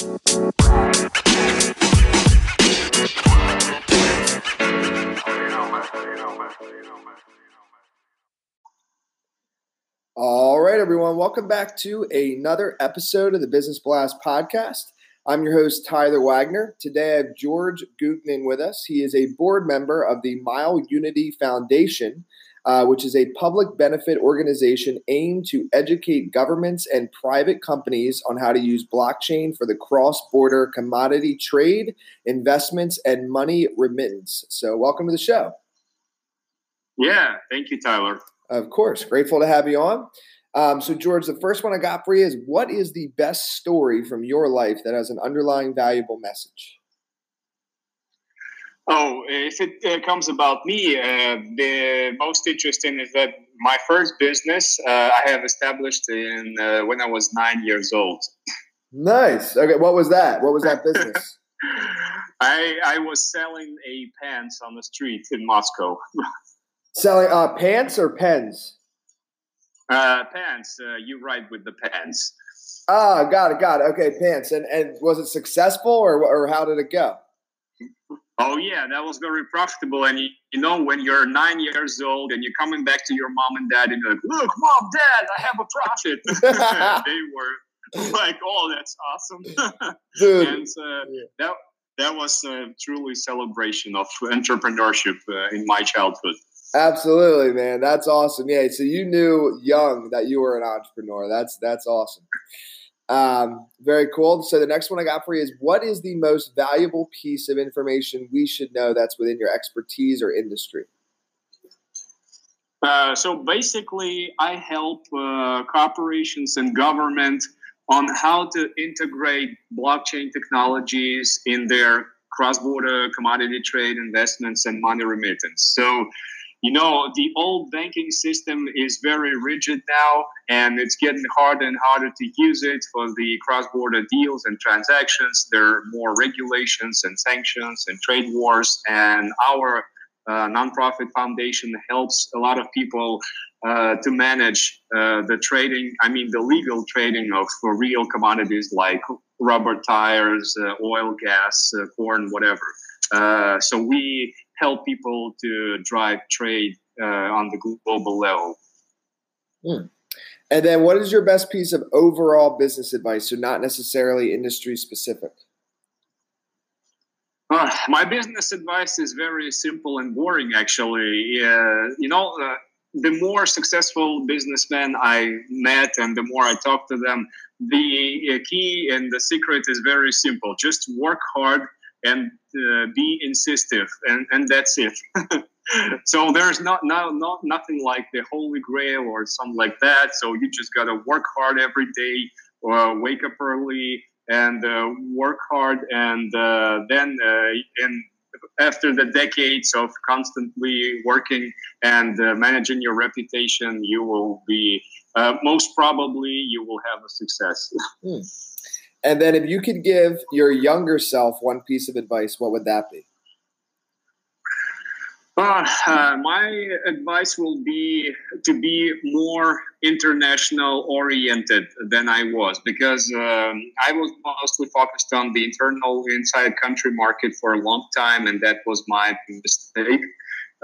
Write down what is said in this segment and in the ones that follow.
All right, everyone, welcome back to another episode of the Business Blast podcast. I'm your host, Tyler Wagner. Today I have George Gutman with us. He is a board member of the Mile Unity Foundation, uh, which is a public benefit organization aimed to educate governments and private companies on how to use blockchain for the cross border commodity trade, investments, and money remittance. So, welcome to the show. Yeah, thank you, Tyler. Of course. Grateful to have you on. Um, so, George, the first one I got for you is what is the best story from your life that has an underlying valuable message? Oh, if it uh, comes about me, uh, the most interesting is that my first business uh, I have established in uh, when I was nine years old. Nice. Okay, what was that? What was that business? I I was selling a pants on the street in Moscow. Selling uh, pants or pens? Uh, pants. Uh, you ride with the pants. Ah, got it, got it. Okay, pants. And and was it successful or or how did it go? Oh yeah, that was very profitable. And you, you know, when you're nine years old and you're coming back to your mom and dad and you're like, "Look, mom, dad, I have a profit." they were like, "Oh, that's awesome, Dude. and uh, yeah. that that was uh, truly celebration of entrepreneurship uh, in my childhood. Absolutely, man. That's awesome. Yeah. So you knew young that you were an entrepreneur. That's that's awesome. Um, very cool. So the next one I got for you is what is the most valuable piece of information we should know that's within your expertise or industry? Uh, so basically, I help uh, corporations and government on how to integrate blockchain technologies in their cross-border commodity trade investments and money remittance. So you know, the old banking system is very rigid now, and it's getting harder and harder to use it for the cross border deals and transactions. There are more regulations and sanctions and trade wars, and our uh, nonprofit foundation helps a lot of people uh, to manage uh, the trading, I mean, the legal trading of real commodities like rubber tires, uh, oil, gas, uh, corn, whatever. Uh, so we help people to drive trade uh, on the global level. Hmm. And then, what is your best piece of overall business advice? So, not necessarily industry specific. Uh, my business advice is very simple and boring, actually. Uh, you know, uh, the more successful businessmen I met and the more I talk to them, the uh, key and the secret is very simple just work hard and uh, be insistive, and, and that's it. so there's not, not not nothing like the holy grail or something like that. So you just gotta work hard every day, or uh, wake up early and uh, work hard, and uh, then uh, and after the decades of constantly working and uh, managing your reputation, you will be most probably you will have a success. Hmm. And then if you could give your younger self one piece of advice, what would that be? Uh, uh, my advice will be to be more international oriented than I was because um, I was mostly focused on the internal inside country market for a long time, and that was my mistake.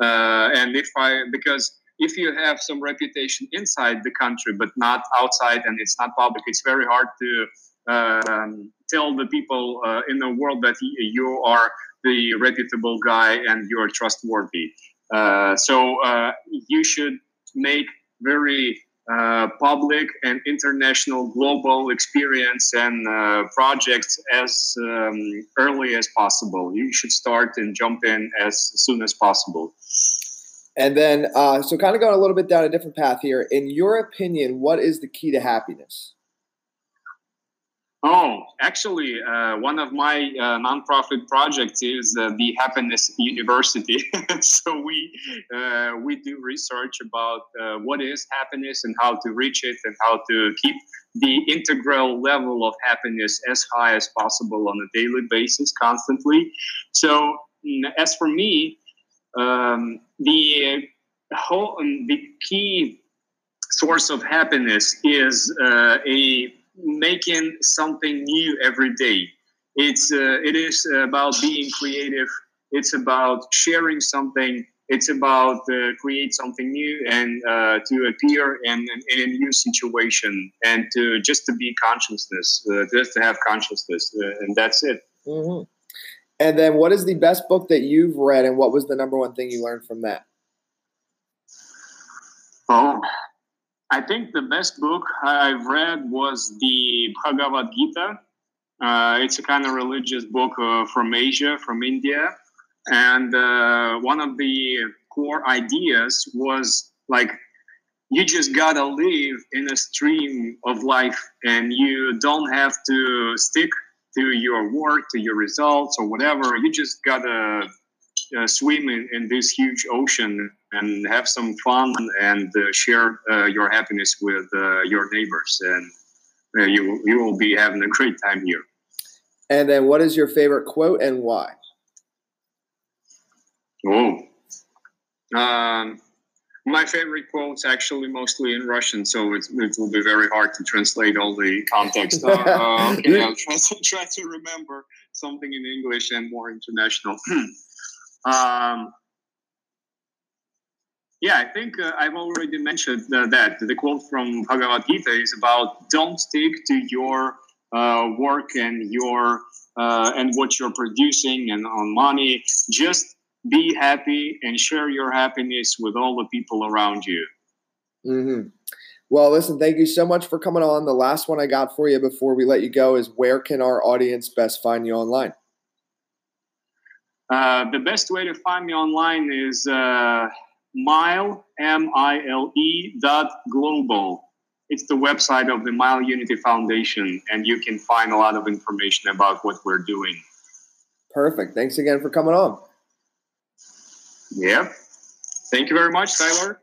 Uh, and if I, because if you have some reputation inside the country but not outside and it's not public, it's very hard to um, tell the people uh, in the world that you are the reputable guy and you're trustworthy. Uh, so uh, you should make very uh, public and international global experience and uh, projects as um, early as possible. You should start and jump in as soon as possible. And then, uh, so kind of going a little bit down a different path here. In your opinion, what is the key to happiness? Oh, actually, uh, one of my uh, nonprofit projects is uh, the Happiness University. so we uh, we do research about uh, what is happiness and how to reach it and how to keep the integral level of happiness as high as possible on a daily basis, constantly. So, mm, as for me, um, the whole um, the key source of happiness is uh, a making something new every day. It's uh, it is about being creative. It's about sharing something. It's about uh, create something new and uh, to appear in, in, a new situation and to just to be consciousness, uh, just to have consciousness, uh, and that's it. Mm-hmm. And then, what is the best book that you've read, and what was the number one thing you learned from that? Oh, I think the best book I've read was the Bhagavad Gita. Uh, it's a kind of religious book uh, from Asia, from India. And uh, one of the core ideas was like, you just gotta live in a stream of life and you don't have to stick to your work, to your results, or whatever. You just gotta uh, swim in, in, this huge ocean and have some fun and uh, share uh, your happiness with uh, your neighbors, and uh, you you will be having a great time here. And then, what is your favorite quote and why? Oh, um, my favorite quotes actually mostly in Russian, so it, it will be very hard to translate all the context. Uh, uh, okay, I'll try to, try to remember something in English and more international. um, yeah, I think uh, I've already mentioned uh, that the quote from Bhagavad Gita is about don't stick to your uh, work and your uh, and what you're producing and on money. Just be happy and share your happiness with all the people around you. Mm-hmm. Well, listen, thank you so much for coming on. The last one I got for you before we let you go is where can our audience best find you online? Uh, the best way to find me online is uh, mile, M-I-L-E dot global. It's the website of the Mile Unity Foundation, and you can find a lot of information about what we're doing. Perfect. Thanks again for coming on. Yeah. Thank you very much, Tyler.